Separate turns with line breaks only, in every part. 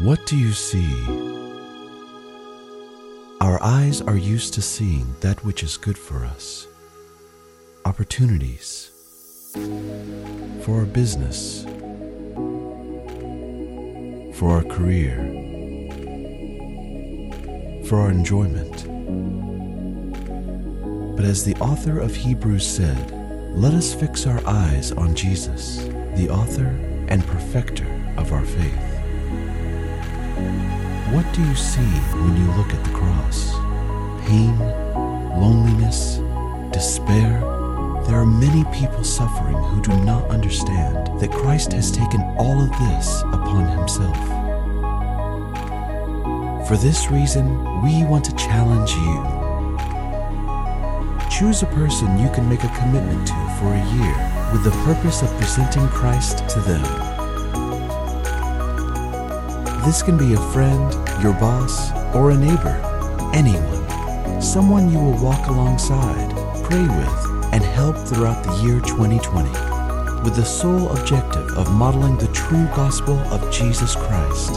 What do you see? Our eyes are used to seeing that which is good for us. Opportunities for our business, for our career, for our enjoyment. But as the author of Hebrews said, let us fix our eyes on Jesus, the author and perfecter of our faith. What do you see when you look at the cross? Pain, loneliness, despair? There are many people suffering who do not understand that Christ has taken all of this upon himself. For this reason, we want to challenge you. Choose a person you can make a commitment to for a year with the purpose of presenting Christ to them. This can be a friend, your boss, or a neighbor, anyone, someone you will walk alongside, pray with, and help throughout the year 2020 with the sole objective of modeling the true gospel of Jesus Christ.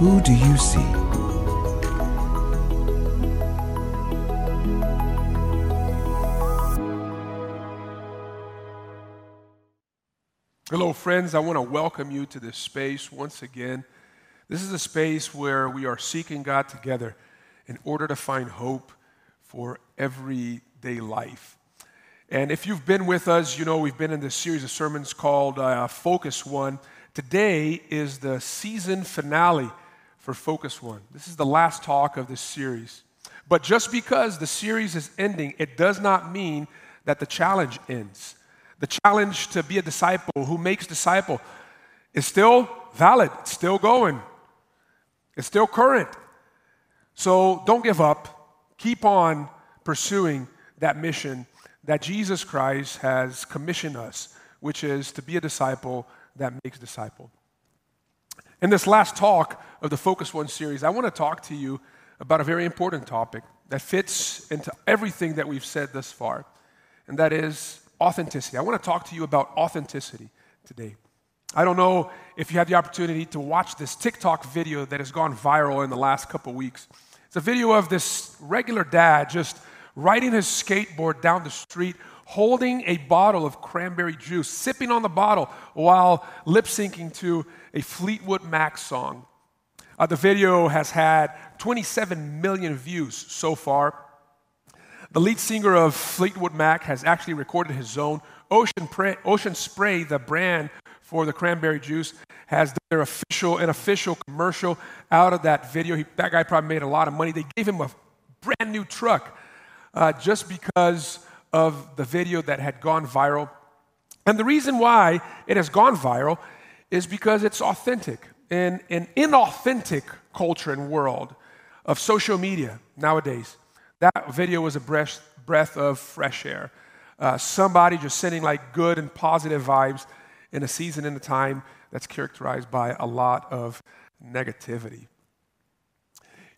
Who do you see?
Hello, friends. I want to welcome you to this space once again. This is a space where we are seeking God together in order to find hope for everyday life. And if you've been with us, you know we've been in this series of sermons called uh, Focus One. Today is the season finale for Focus One. This is the last talk of this series. But just because the series is ending, it does not mean that the challenge ends. The challenge to be a disciple who makes disciple is still valid, it's still going, it's still current. So don't give up. Keep on pursuing that mission that Jesus Christ has commissioned us, which is to be a disciple that makes disciple. In this last talk of the Focus One series, I want to talk to you about a very important topic that fits into everything that we've said thus far, and that is authenticity. I want to talk to you about authenticity today. I don't know if you had the opportunity to watch this TikTok video that has gone viral in the last couple weeks. It's a video of this regular dad just riding his skateboard down the street, holding a bottle of cranberry juice, sipping on the bottle while lip syncing to a Fleetwood Mac song. Uh, the video has had 27 million views so far. The lead singer of Fleetwood Mac has actually recorded his own. Ocean, Ocean Spray, the brand for the cranberry juice, has their official an official commercial out of that video. He, that guy probably made a lot of money. They gave him a brand new truck uh, just because of the video that had gone viral. And the reason why it has gone viral is because it's authentic. In an inauthentic culture and world of social media nowadays, that video was a breath, breath of fresh air. Uh, somebody just sending like good and positive vibes in a season and a time that's characterized by a lot of negativity.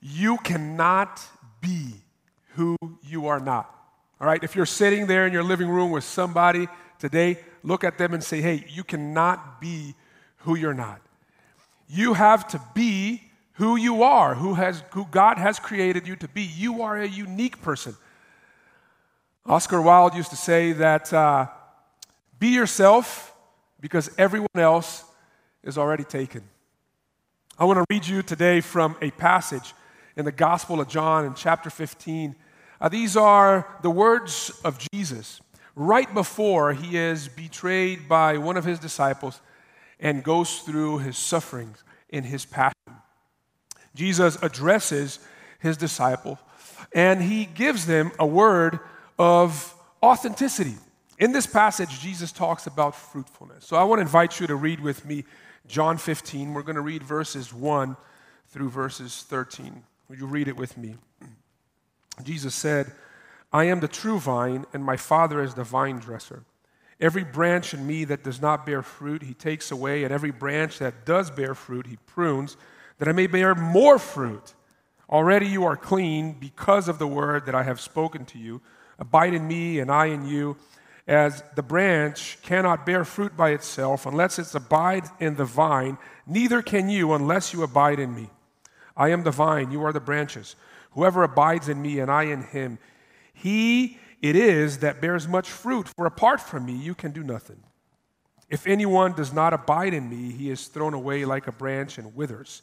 You cannot be who you are not. All right, if you're sitting there in your living room with somebody today, look at them and say, hey, you cannot be who you're not. You have to be who you are, who, has, who God has created you to be. You are a unique person. Oscar Wilde used to say that uh, be yourself because everyone else is already taken. I want to read you today from a passage in the Gospel of John in chapter 15. Uh, these are the words of Jesus right before he is betrayed by one of his disciples and goes through his sufferings in his passion. Jesus addresses his disciple and he gives them a word of authenticity. In this passage, Jesus talks about fruitfulness. So I want to invite you to read with me John 15. We're going to read verses 1 through verses 13. Would you read it with me? Jesus said, I am the true vine, and my Father is the vine dresser. Every branch in me that does not bear fruit, he takes away, and every branch that does bear fruit, he prunes that I may bear more fruit. Already you are clean because of the word that I have spoken to you. Abide in me, and I in you. as the branch cannot bear fruit by itself unless it abides in the vine, neither can you unless you abide in me. I am the vine, you are the branches. Whoever abides in me and I in him, he it is that bears much fruit, for apart from me you can do nothing. If anyone does not abide in me, he is thrown away like a branch and withers,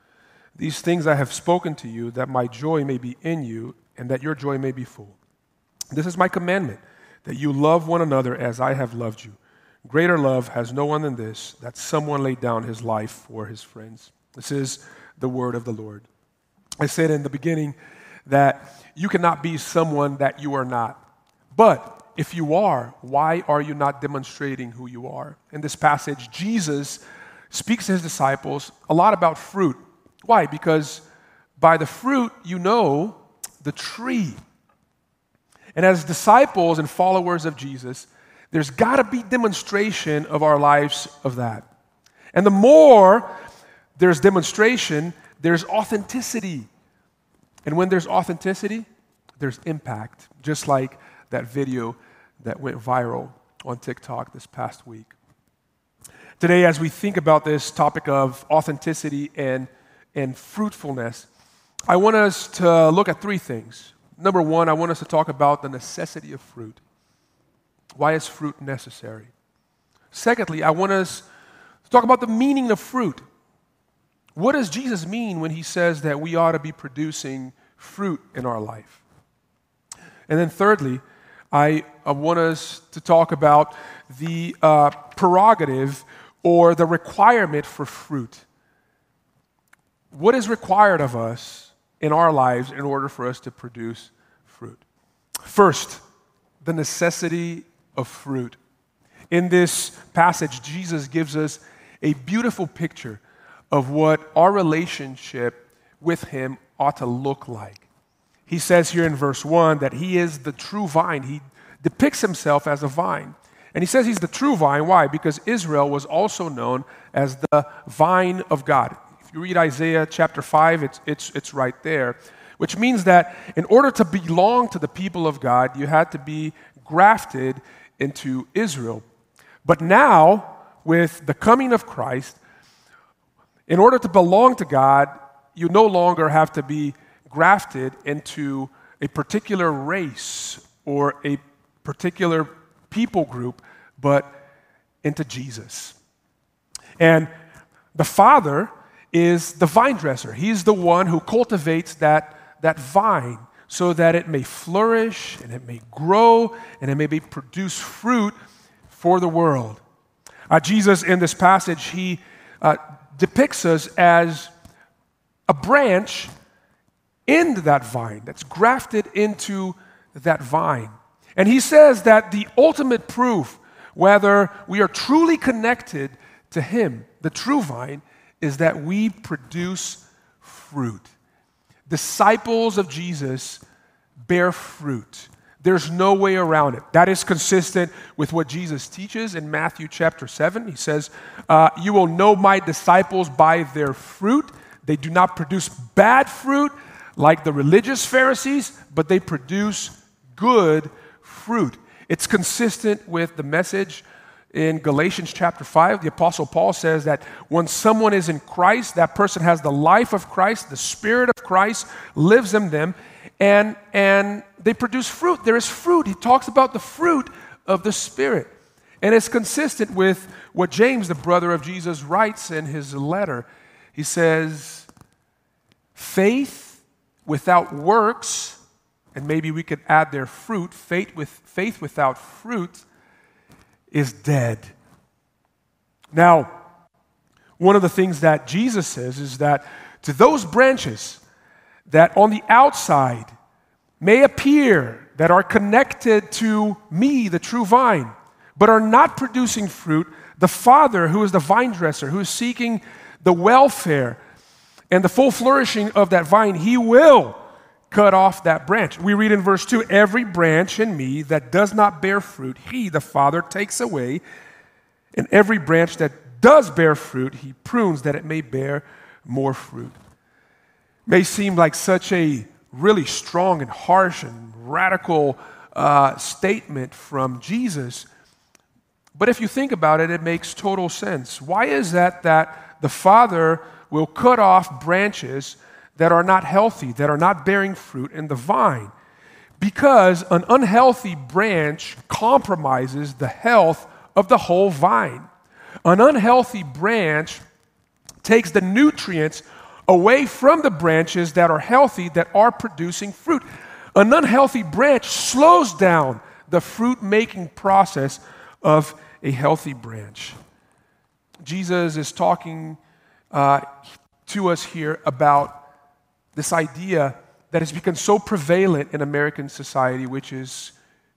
These things I have spoken to you, that my joy may be in you, and that your joy may be full. This is my commandment, that you love one another as I have loved you. Greater love has no one than this, that someone laid down his life for his friends. This is the word of the Lord. I said in the beginning that you cannot be someone that you are not. But if you are, why are you not demonstrating who you are? In this passage, Jesus speaks to his disciples a lot about fruit. Why? Because by the fruit you know the tree. And as disciples and followers of Jesus, there's got to be demonstration of our lives of that. And the more there's demonstration, there's authenticity. And when there's authenticity, there's impact, just like that video that went viral on TikTok this past week. Today, as we think about this topic of authenticity and, and fruitfulness, I want us to look at three things. Number one, I want us to talk about the necessity of fruit. Why is fruit necessary? Secondly, I want us to talk about the meaning of fruit. What does Jesus mean when he says that we ought to be producing fruit in our life? And then thirdly, I, want us to talk about the uh, prerogative or the requirement for fruit. What is required of us in our lives in order for us to produce fruit? First, the necessity of fruit. In this passage, Jesus gives us a beautiful picture of what our relationship with Him ought to look like. He says here in verse 1 that He is the true vine. He depicts Himself as a vine. And He says He's the true vine. Why? Because Israel was also known as the vine of God. You read Isaiah chapter 5, it's, it's, it's right there, which means that in order to belong to the people of God, you had to be grafted into Israel. But now, with the coming of Christ, in order to belong to God, you no longer have to be grafted into a particular race or a particular people group, but into Jesus. And the Father is the vine dresser. He's the one who cultivates that, that vine so that it may flourish and it may grow and it may be, produce fruit for the world. Uh, Jesus, in this passage, he uh, depicts us as a branch in that vine that's grafted into that vine. And he says that the ultimate proof whether we are truly connected to him, the true vine, is that we produce fruit. Disciples of Jesus bear fruit. There's no way around it. That is consistent with what Jesus teaches in Matthew chapter 7. He says, uh, You will know my disciples by their fruit. They do not produce bad fruit like the religious Pharisees, but they produce good fruit. It's consistent with the message in Galatians chapter 5. The Apostle Paul says that when someone is in Christ, that person has the life of Christ, the Spirit of Christ lives in them, and, and they produce fruit. There is fruit. He talks about the fruit of the Spirit. And it's consistent with what James, the brother of Jesus, writes in his letter. He says, faith without works, and maybe we could add their fruit, faith, with, faith without fruit is dead. Now, one of the things that Jesus says is that to those branches that on the outside may appear that are connected to me, the true vine, but are not producing fruit, The Father, who is the vine dresser, who is seeking the welfare and the full flourishing of that vine, he will cut off that branch. We read in verse 2 Every branch in me that does not bear fruit, he, the Father, takes away. And every branch that does bear fruit, he prunes that it may bear more fruit. May seem like such a really strong and harsh and radical uh, statement from Jesus. But if you think about it, it makes total sense. Why is that that the Father will cut off branches that are not healthy, that are not bearing fruit in the vine? Because an unhealthy branch compromises the health of the whole vine. An unhealthy branch takes the nutrients away from the branches that are healthy, that are producing fruit. An unhealthy branch slows down the fruit making process of a healthy branch. Jesus is talking uh, to us here about this idea that has become so prevalent in American society, which is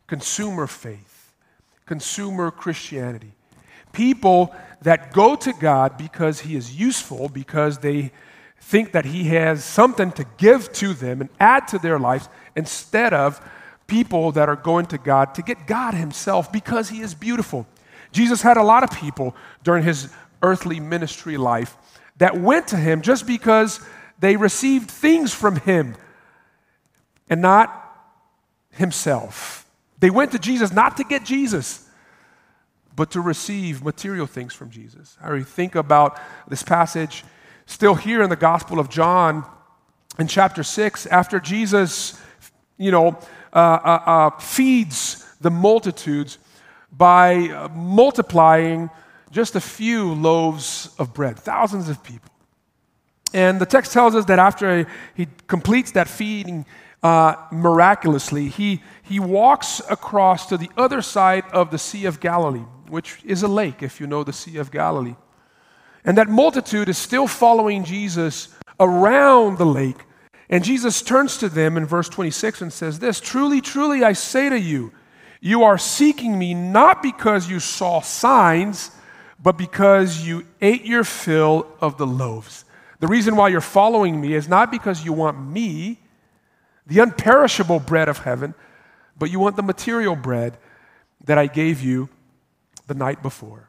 consumer faith, consumer Christianity. People that go to God because He is useful, because they think that He has something to give to them and add to their lives, instead of people that are going to God to get God Himself because He is beautiful. Jesus had a lot of people during His earthly ministry life that went to Him just because they received things from Him and not Himself. They went to Jesus not to get Jesus, but to receive material things from Jesus. I think about this passage still here in the Gospel of John in chapter 6, after Jesus, you know, uh, uh, uh, feeds the multitudes by uh, multiplying just a few loaves of bread, thousands of people. And the text tells us that after he completes that feeding uh, miraculously, he, he walks across to the other side of the Sea of Galilee, which is a lake, if you know the Sea of Galilee. And that multitude is still following Jesus around the lake. And Jesus turns to them in verse 26 and says, This truly, truly, I say to you, you are seeking me not because you saw signs, but because you ate your fill of the loaves. The reason why you're following me is not because you want me, the unperishable bread of heaven, but you want the material bread that I gave you the night before.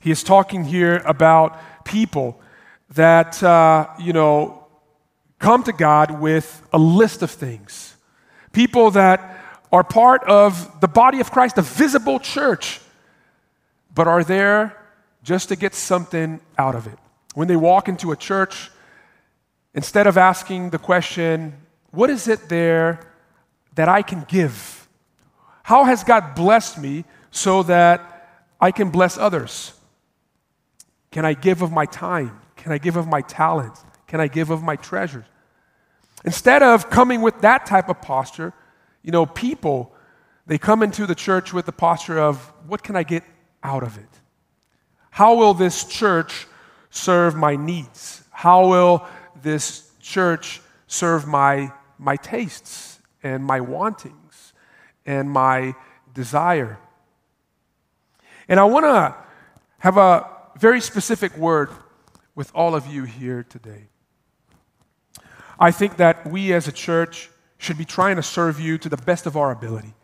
He is talking here about people that, uh, you know, come to God with a list of things. People that are part of the body of Christ, the visible church, but are there just to get something out of it. When they walk into a church, instead of asking the question, What is it there that I can give? How has God blessed me so that I can bless others? Can I give of my time? Can I give of my talents? Can I give of my treasures? Instead of coming with that type of posture, you know, people, they come into the church with the posture of, what can I get out of it? How will this church serve my needs? How will this church serve my, my tastes and my wantings and my desire? And I want to have a very specific word with all of you here today. I think that we as a church should be trying to serve you to the best of our ability.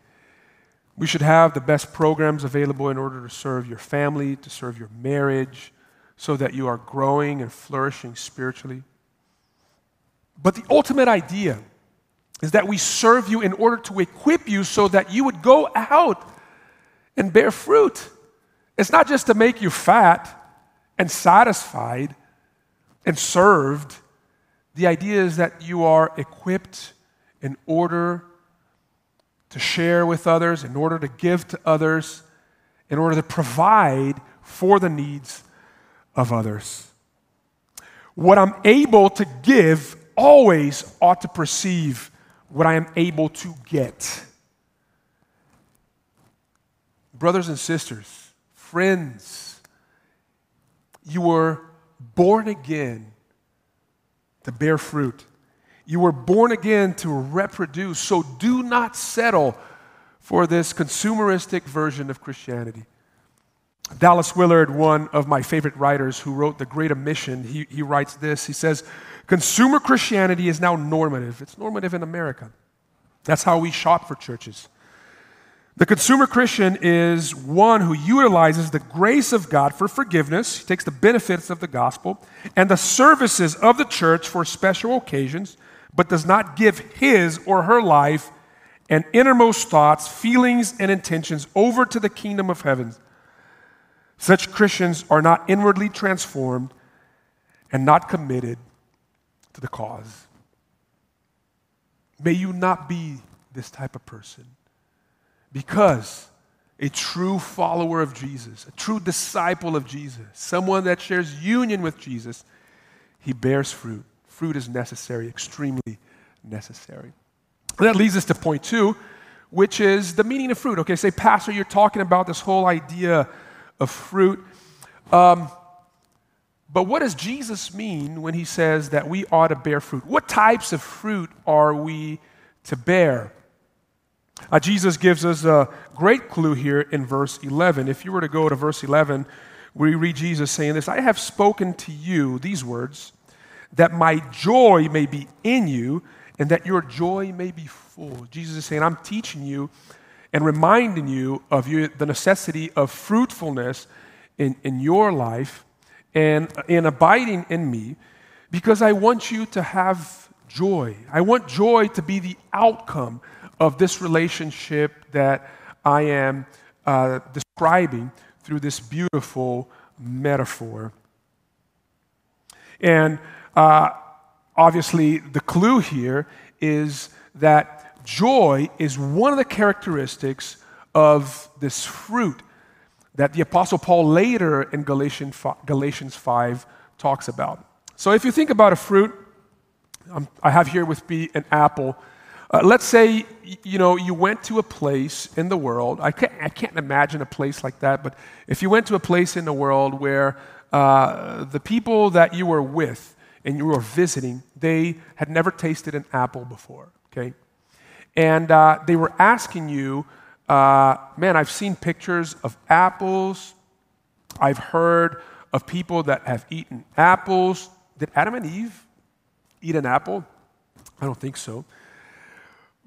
We should have the best programs available in order to serve your family, to serve your marriage, so that you are growing and flourishing spiritually. But the ultimate idea is that we serve you in order to equip you so that you would go out and bear fruit. It's not just to make you fat, and satisfied and served. The idea is that you are equipped in order to share with others, in order to give to others, in order to provide for the needs of others. What I'm able to give always ought to perceive what I am able to get. Brothers and sisters, friends, you were born again to bear fruit. You were born again to reproduce. So do not settle for this consumeristic version of Christianity. Dallas Willard, one of my favorite writers who wrote The Great Omission, he, he writes this. He says, Consumer Christianity is now normative. It's normative in America. That's how we shop for churches. The consumer Christian is one who utilizes the grace of God for forgiveness, he takes the benefits of the gospel, and the services of the church for special occasions, but does not give his or her life and innermost thoughts, feelings, and intentions over to the kingdom of heaven. Such Christians are not inwardly transformed and not committed to the cause. May you not be this type of person. Because a true follower of Jesus, a true disciple of Jesus, someone that shares union with Jesus, he bears fruit. Fruit is necessary, extremely necessary. And that leads us to point two, which is the meaning of fruit. Okay, say, Pastor, you're talking about this whole idea of fruit. Um, but what does Jesus mean when he says that we ought to bear fruit? What types of fruit are we to bear? Uh, Jesus gives us a great clue here in verse 11. If you were to go to verse 11, we read Jesus saying this I have spoken to you these words, that my joy may be in you, and that your joy may be full. Jesus is saying, I'm teaching you and reminding you of your, the necessity of fruitfulness in, in your life and in abiding in me because I want you to have joy. I want joy to be the outcome of this relationship that I am uh, describing through this beautiful metaphor. And uh, obviously, the clue here is that joy is one of the characteristics of this fruit that the Apostle Paul later in Galatians 5 talks about. So, if you think about a fruit, um, I have here with me an apple. Uh, let's say you know you went to a place in the world. I can't, I can't imagine a place like that, but if you went to a place in the world where uh, the people that you were with and you were visiting, they had never tasted an apple before. Okay, and uh, they were asking you, uh, man, I've seen pictures of apples. I've heard of people that have eaten apples. Did Adam and Eve eat an apple? I don't think so.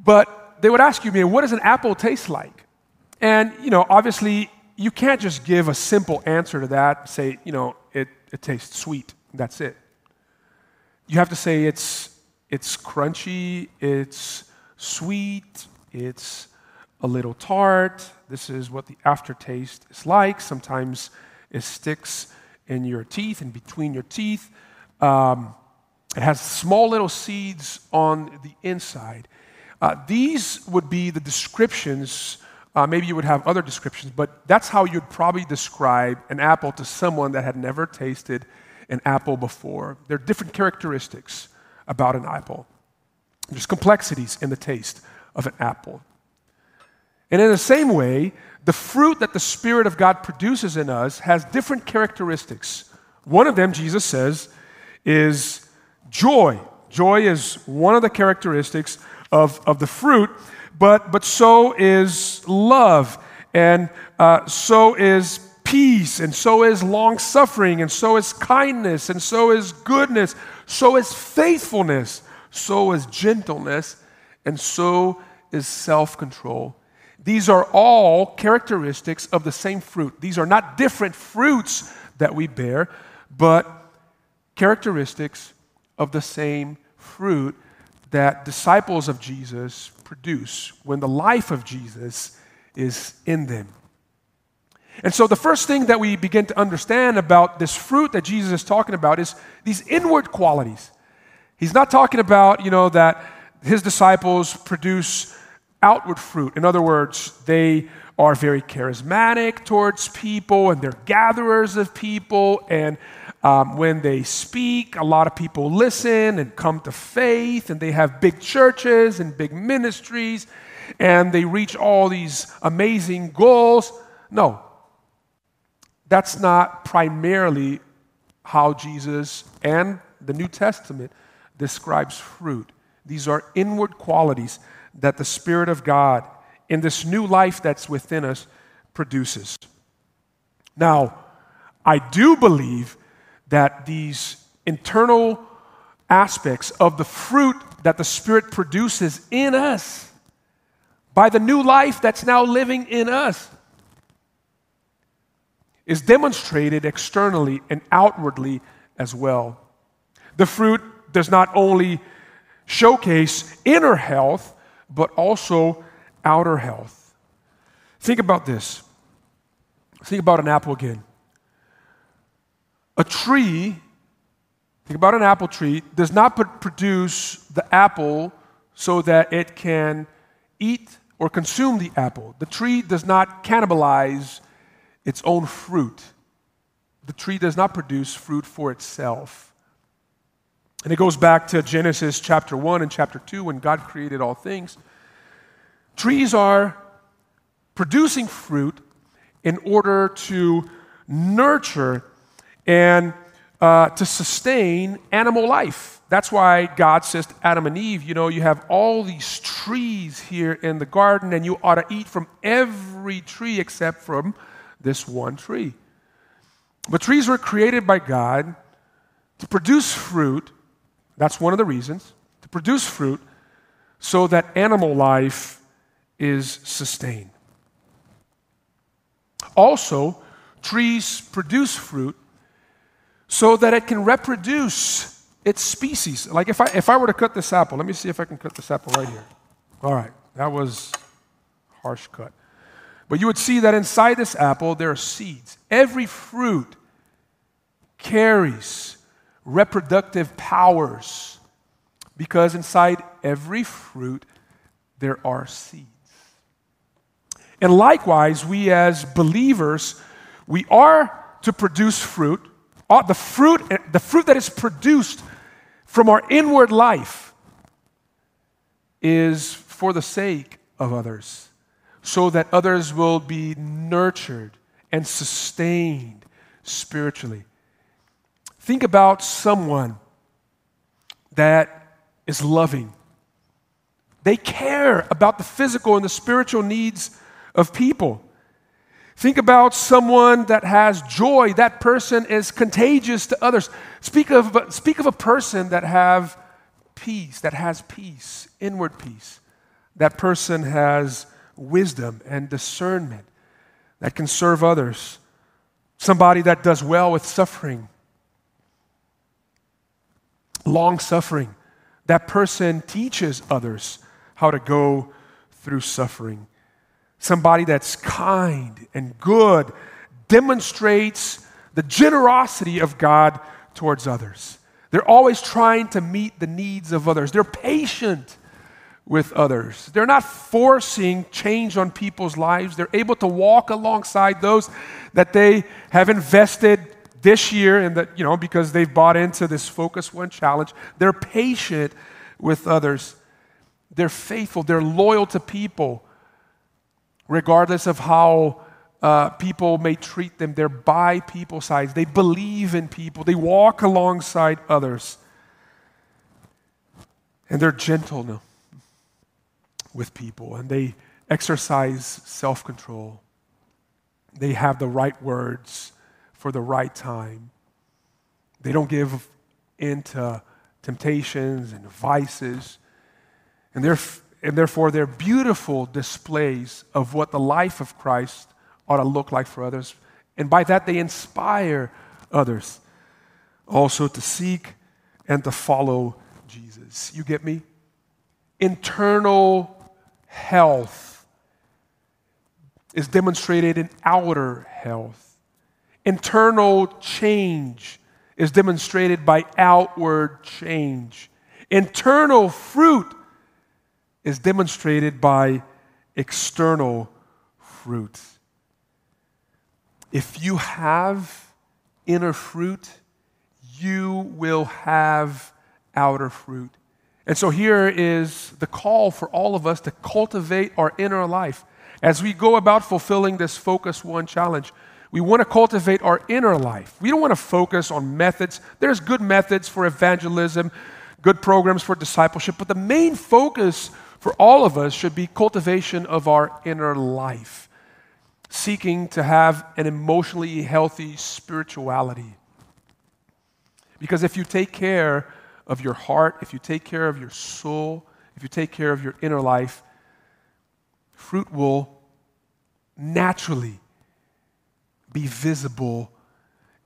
But they would ask you, man, what does an apple taste like? And, you know, obviously, you can't just give a simple answer to that, say, you know, it, it tastes sweet. That's it. You have to say it's, it's crunchy, it's sweet, it's a little tart. This is what the aftertaste is like. Sometimes it sticks in your teeth and between your teeth. Um, it has small little seeds on the inside. Uh, these would be the descriptions. Uh, maybe you would have other descriptions, but that's how you'd probably describe an apple to someone that had never tasted an apple before. There are different characteristics about an apple. There's complexities in the taste of an apple. And in the same way, the fruit that the Spirit of God produces in us has different characteristics. One of them, Jesus says, is joy. Joy is one of the characteristics of, of the fruit, but, but so is love, and uh, so is peace, and so is long suffering, and so is kindness, and so is goodness, so is faithfulness, so is gentleness, and so is self control. These are all characteristics of the same fruit. These are not different fruits that we bear, but characteristics of the same fruit that disciples of Jesus produce when the life of Jesus is in them. And so, the first thing that we begin to understand about this fruit that Jesus is talking about is these inward qualities. He's not talking about, you know, that his disciples produce outward fruit. In other words, they are very charismatic towards people and they're gatherers of people and um, when they speak, a lot of people listen and come to faith, and they have big churches and big ministries, and they reach all these amazing goals. No, that's not primarily how Jesus and the New Testament describes fruit. These are inward qualities that the Spirit of God in this new life that's within us produces. Now, I do believe that these internal aspects of the fruit that the Spirit produces in us by the new life that's now living in us is demonstrated externally and outwardly as well. The fruit does not only showcase inner health, but also outer health. Think about this. Think about an apple again. A tree, think about an apple tree, does not produce the apple so that it can eat or consume the apple. The tree does not cannibalize its own fruit. The tree does not produce fruit for itself. And it goes back to Genesis chapter 1 and chapter 2 when God created all things. Trees are producing fruit in order to nurture and uh, to sustain animal life. That's why God says to Adam and Eve, you know, you have all these trees here in the garden, and you ought to eat from every tree except from this one tree. But trees were created by God to produce fruit. That's one of the reasons. To produce fruit so that animal life is sustained. Also, trees produce fruit so that it can reproduce its species. Like if I, if I were to cut this apple, let me see if I can cut this apple right here. All right, that was harsh cut. But you would see that inside this apple there are seeds. Every fruit carries reproductive powers because inside every fruit there are seeds. And likewise, we as believers, we are to produce fruit. Uh, the fruit, the fruit that is produced from our inward life is for the sake of others, so that others will be nurtured and sustained spiritually. Think about someone that is loving. They care about the physical and the spiritual needs of people. Think about someone that has joy. That person is contagious to others. Speak of, speak of a person that have peace, that has peace, inward peace. That person has wisdom and discernment that can serve others. Somebody that does well with suffering. Long suffering. That person teaches others how to go through suffering somebody that's kind and good, demonstrates the generosity of God towards others. They're always trying to meet the needs of others. They're patient with others. They're not forcing change on people's lives. They're able to walk alongside those that they have invested this year and that, you know, because they've bought into this Focus One challenge. They're patient with others. They're faithful. They're loyal to people regardless of how uh, people may treat them. They're by people's sides. They believe in people. They walk alongside others. And they're gentle now with people. And they exercise self control. They have the right words for the right time. They don't give in to temptations and vices. And and therefore they're beautiful displays of what the life of Christ ought to look like for others. And by that, they inspire others also to seek and to follow Jesus. You get me? Internal health is demonstrated in outer health. Internal change is demonstrated by outward change. Internal fruit is demonstrated by external fruit. If you have inner fruit, you will have outer fruit. And so here is the call for all of us to cultivate our inner life. As we go about fulfilling this Focus One challenge, we want to cultivate our inner life. We don't want to focus on methods. There's good methods for evangelism, good programs for discipleship, but the main focus for all of us should be cultivation of our inner life. seeking to have an emotionally healthy spirituality. Because if you take care of your heart, if you take care of your soul, if you take care of your inner life, fruit will naturally be visible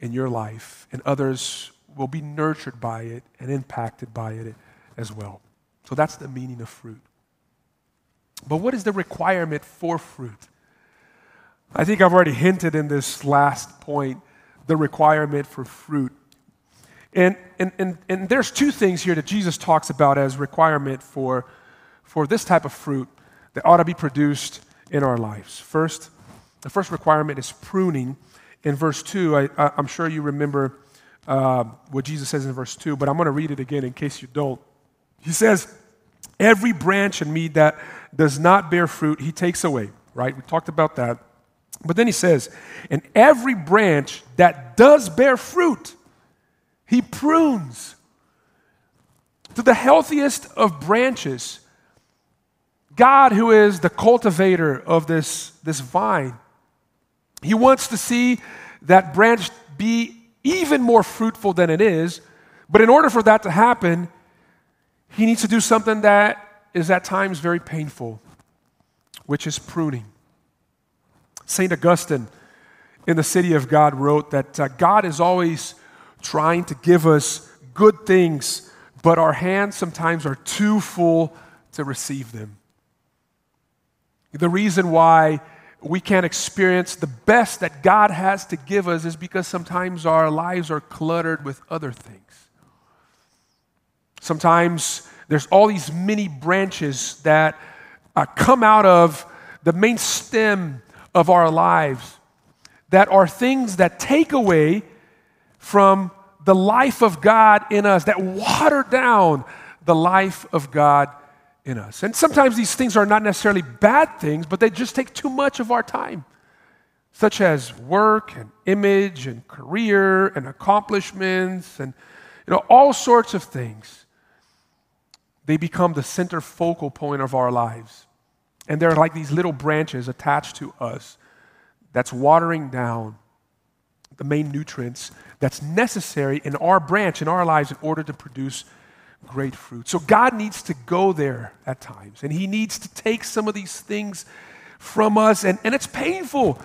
in your life, and others will be nurtured by it and impacted by it as well. So that's the meaning of fruit. But what is the requirement for fruit? I think I've already hinted in this last point the requirement for fruit. And, and, and, and there's two things here that Jesus talks about as requirement for, for this type of fruit that ought to be produced in our lives. First, the first requirement is pruning. In verse 2, I, am sure you remember uh, what Jesus says in verse 2, but I'm going to read it again in case you don't. He says, Every branch in me that does not bear fruit, he takes away, right? We talked about that. But then he says, And every branch that does bear fruit, he prunes. To the healthiest of branches, God, who is the cultivator of this, this vine, he wants to see that branch be even more fruitful than it is. But in order for that to happen, he needs to do something that is at times very painful, which is pruning. St. Augustine in the City of God wrote that uh, God is always trying to give us good things, but our hands sometimes are too full to receive them. The reason why we can't experience the best that God has to give us is because sometimes our lives are cluttered with other things. Sometimes there's all these many branches that uh, come out of the main stem of our lives that are things that take away from the life of God in us, that water down the life of God in us. And sometimes these things are not necessarily bad things, but they just take too much of our time, such as work and image and career and accomplishments and you know all sorts of things. They become the center focal point of our lives. And they're like these little branches attached to us that's watering down the main nutrients that's necessary in our branch, in our lives, in order to produce great fruit. So God needs to go there at times, and He needs to take some of these things from us, and, and it's painful.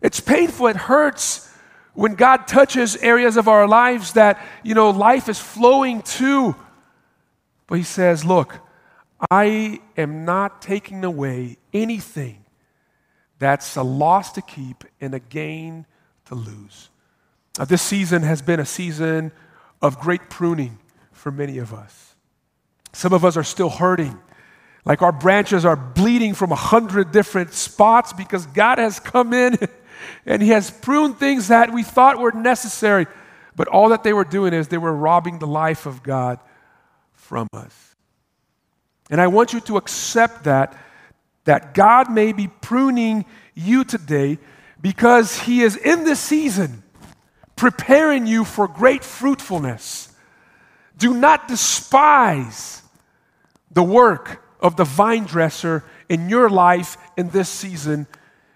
It's painful, it hurts when God touches areas of our lives that, you know, life is flowing to. But He says, Look, I am not taking away anything that's a loss to keep and a gain to lose. Now, this season has been a season of great pruning for many of us. Some of us are still hurting. Like our branches are bleeding from a hundred different spots because God has come in and He has pruned things that we thought were necessary. But all that they were doing is they were robbing the life of God from us. And I want you to accept that, that God may be pruning you today because He is in this season preparing you for great fruitfulness. Do not despise the work of the vine dresser in your life in this season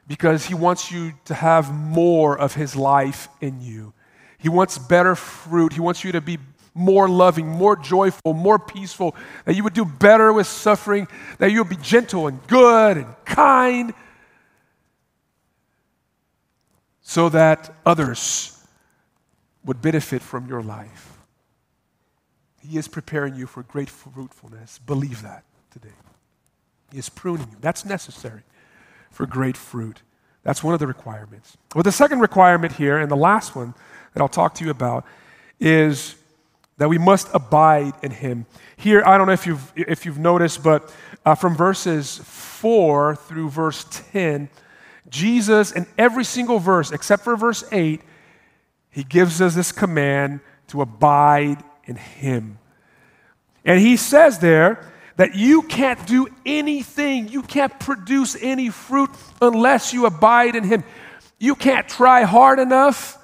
because he wants you to have more of his life in you. He wants better fruit. He wants you to be more loving, more joyful, more peaceful, that you would do better with suffering, that you would be gentle and good and kind, so that others would benefit from your life. He is preparing you for great fruitfulness. Believe that today. He is pruning you. That's necessary for great fruit. That's one of the requirements. Well, the second requirement here, and the last one that I'll talk to you about, is that we must abide in Him. Here, I don't know if you've, if you've noticed, but uh, from verses 4 through verse 10, Jesus, in every single verse, except for verse 8, he gives us this command to abide in Him. And He says there that you can't do anything, you can't produce any fruit unless you abide in Him. You can't try hard enough.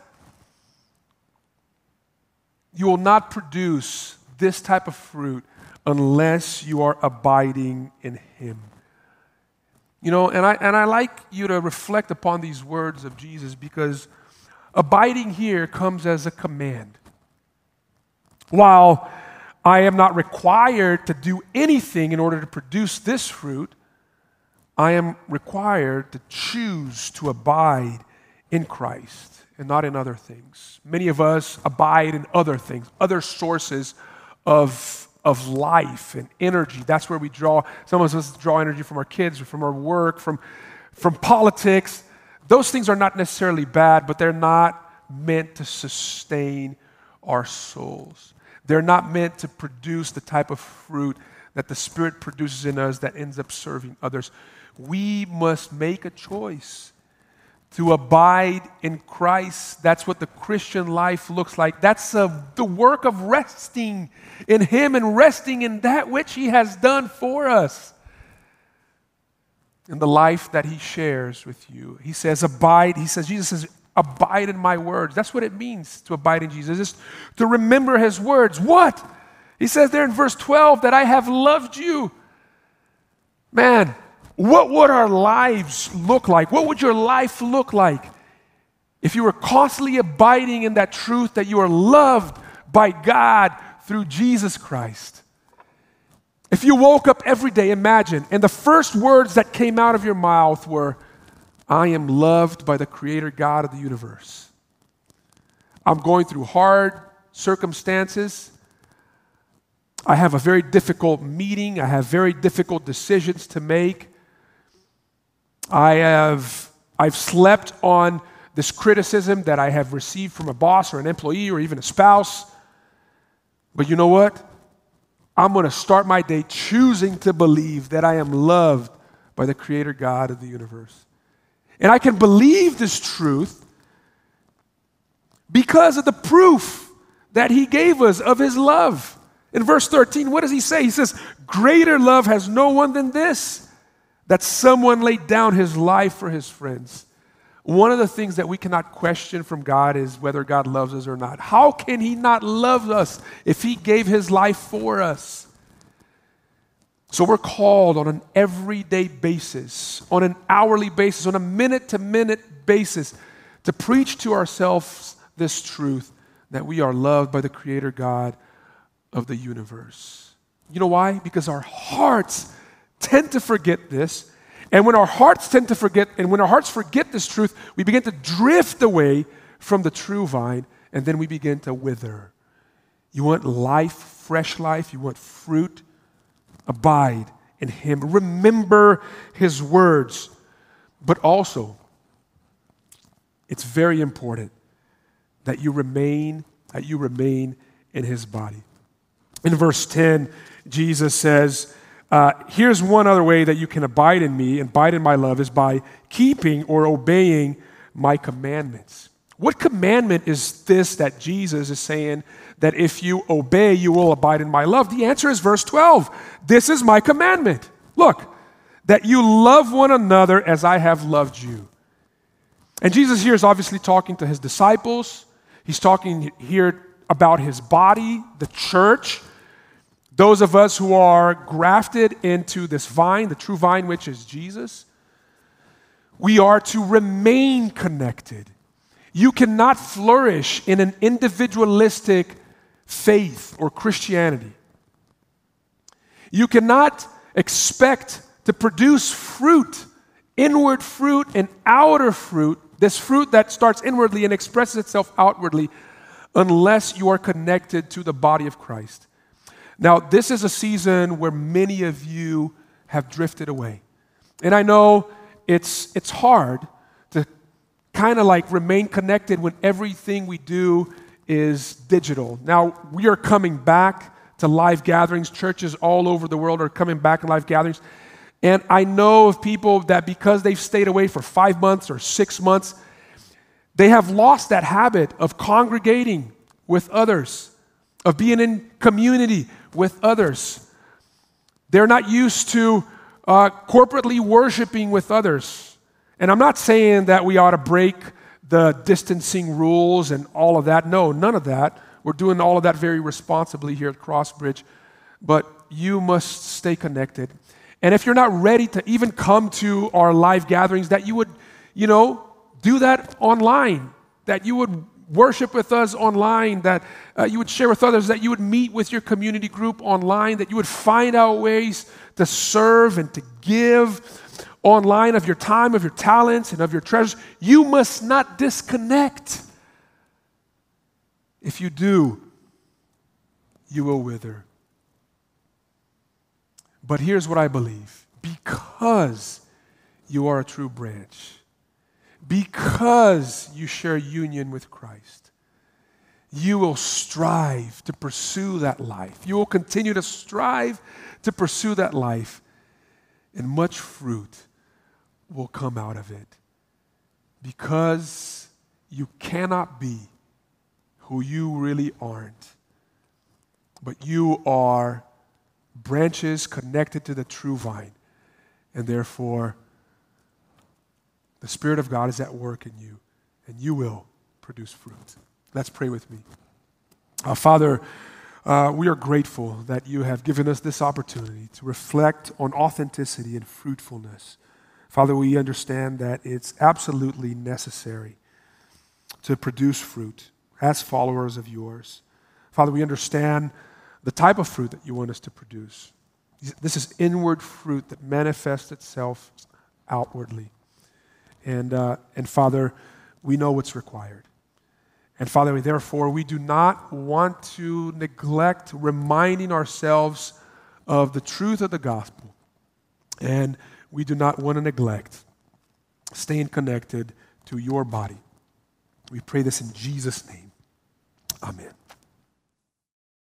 You will not produce this type of fruit unless you are abiding in Him. You know, and I, and I like you to reflect upon these words of Jesus because abiding here comes as a command. While I am not required to do anything in order to produce this fruit, I am required to choose to abide in Christ and not in other things. Many of us abide in other things, other sources of, of life and energy. That's where we draw, some of us draw energy from our kids from our work, from, from politics. Those things are not necessarily bad, but they're not meant to sustain our souls. They're not meant to produce the type of fruit that the Spirit produces in us that ends up serving others we must make a choice to abide in Christ. That's what the Christian life looks like. That's a, the work of resting in Him and resting in that which He has done for us. In the life that He shares with you. He says, Abide. He says, Jesus says, Abide in my words. That's what it means to abide in Jesus, is to remember His words. What? He says there in verse 12 that I have loved you. Man, what would our lives look like? What would your life look like if you were constantly abiding in that truth that you are loved by God through Jesus Christ? If you woke up every day, imagine, and the first words that came out of your mouth were, I am loved by the Creator God of the universe. I'm going through hard circumstances. I have a very difficult meeting. I have very difficult decisions to make. I have I've slept on this criticism that I have received from a boss or an employee or even a spouse. But you know what? I'm going to start my day choosing to believe that I am loved by the creator God of the universe. And I can believe this truth because of the proof that he gave us of his love. In verse 13, what does he say? He says, Greater love has no one than this that someone laid down his life for his friends. One of the things that we cannot question from God is whether God loves us or not. How can he not love us if he gave his life for us? So we're called on an everyday basis, on an hourly basis, on a minute to minute basis to preach to ourselves this truth that we are loved by the Creator God of the universe. You know why? Because our hearts tend to forget this. And when our hearts tend to forget, and when our hearts forget this truth, we begin to drift away from the true vine, and then we begin to wither. You want life, fresh life, you want fruit, abide in Him. Remember His words. But also, it's very important that you remain, that you remain in His body. In verse 10, Jesus says, uh, here's one other way that you can abide in me and abide in my love is by keeping or obeying my commandments. What commandment is this that Jesus is saying that if you obey, you will abide in my love? The answer is verse 12. This is my commandment. Look, that you love one another as I have loved you. And Jesus here is obviously talking to his disciples. He's talking here about his body, the church. Those of us who are grafted into this vine, the true vine, which is Jesus, we are to remain connected. You cannot flourish in an individualistic faith or Christianity. You cannot expect to produce fruit, inward fruit and outer fruit, this fruit that starts inwardly and expresses itself outwardly, unless you are connected to the body of Christ. Now, this is a season where many of you have drifted away. And I know it's, it's hard kind of like remain connected when everything we do is digital. Now, we are coming back to live gatherings. Churches all over the world are coming back to live gatherings. And I know of people that because they've stayed away for five months or six months, they have lost that habit of congregating with others, of being in community with others. They're not used to uh, corporately worshiping with others. And I'm not saying that we ought to break the distancing rules and all of that. No, none of that. We're doing all of that very responsibly here at Crossbridge. But you must stay connected. And if you're not ready to even come to our live gatherings, that you would, you know, do that online, that you would worship with us online, that uh, you would share with others, that you would meet with your community group online, that you would find out ways to serve and to give online of your time, of your talents, and of your treasures. You must not disconnect. If you do, you will wither. But here's what I believe because you are a true branch, because you share union with Christ, you will strive to pursue that life. You will continue to strive to pursue that life, and much fruit will come out of it. Because you cannot be who you really aren't, but you are branches connected to the true vine, and therefore the Spirit of God is at work in you, and you will produce fruit. Let's pray with me. Father, uh, we are grateful that you have given us this opportunity to reflect on authenticity and fruitfulness. Father, we understand that it's absolutely necessary to produce fruit as followers of yours. Father, we understand the type of fruit that you want us to produce. This is inward fruit that manifests itself outwardly. And, uh, and Father, we know what's required. And Father, we, therefore, we do not want to neglect reminding ourselves of the truth of the gospel. And we do not want to neglect staying connected to your body. We pray this in Jesus' name. Amen.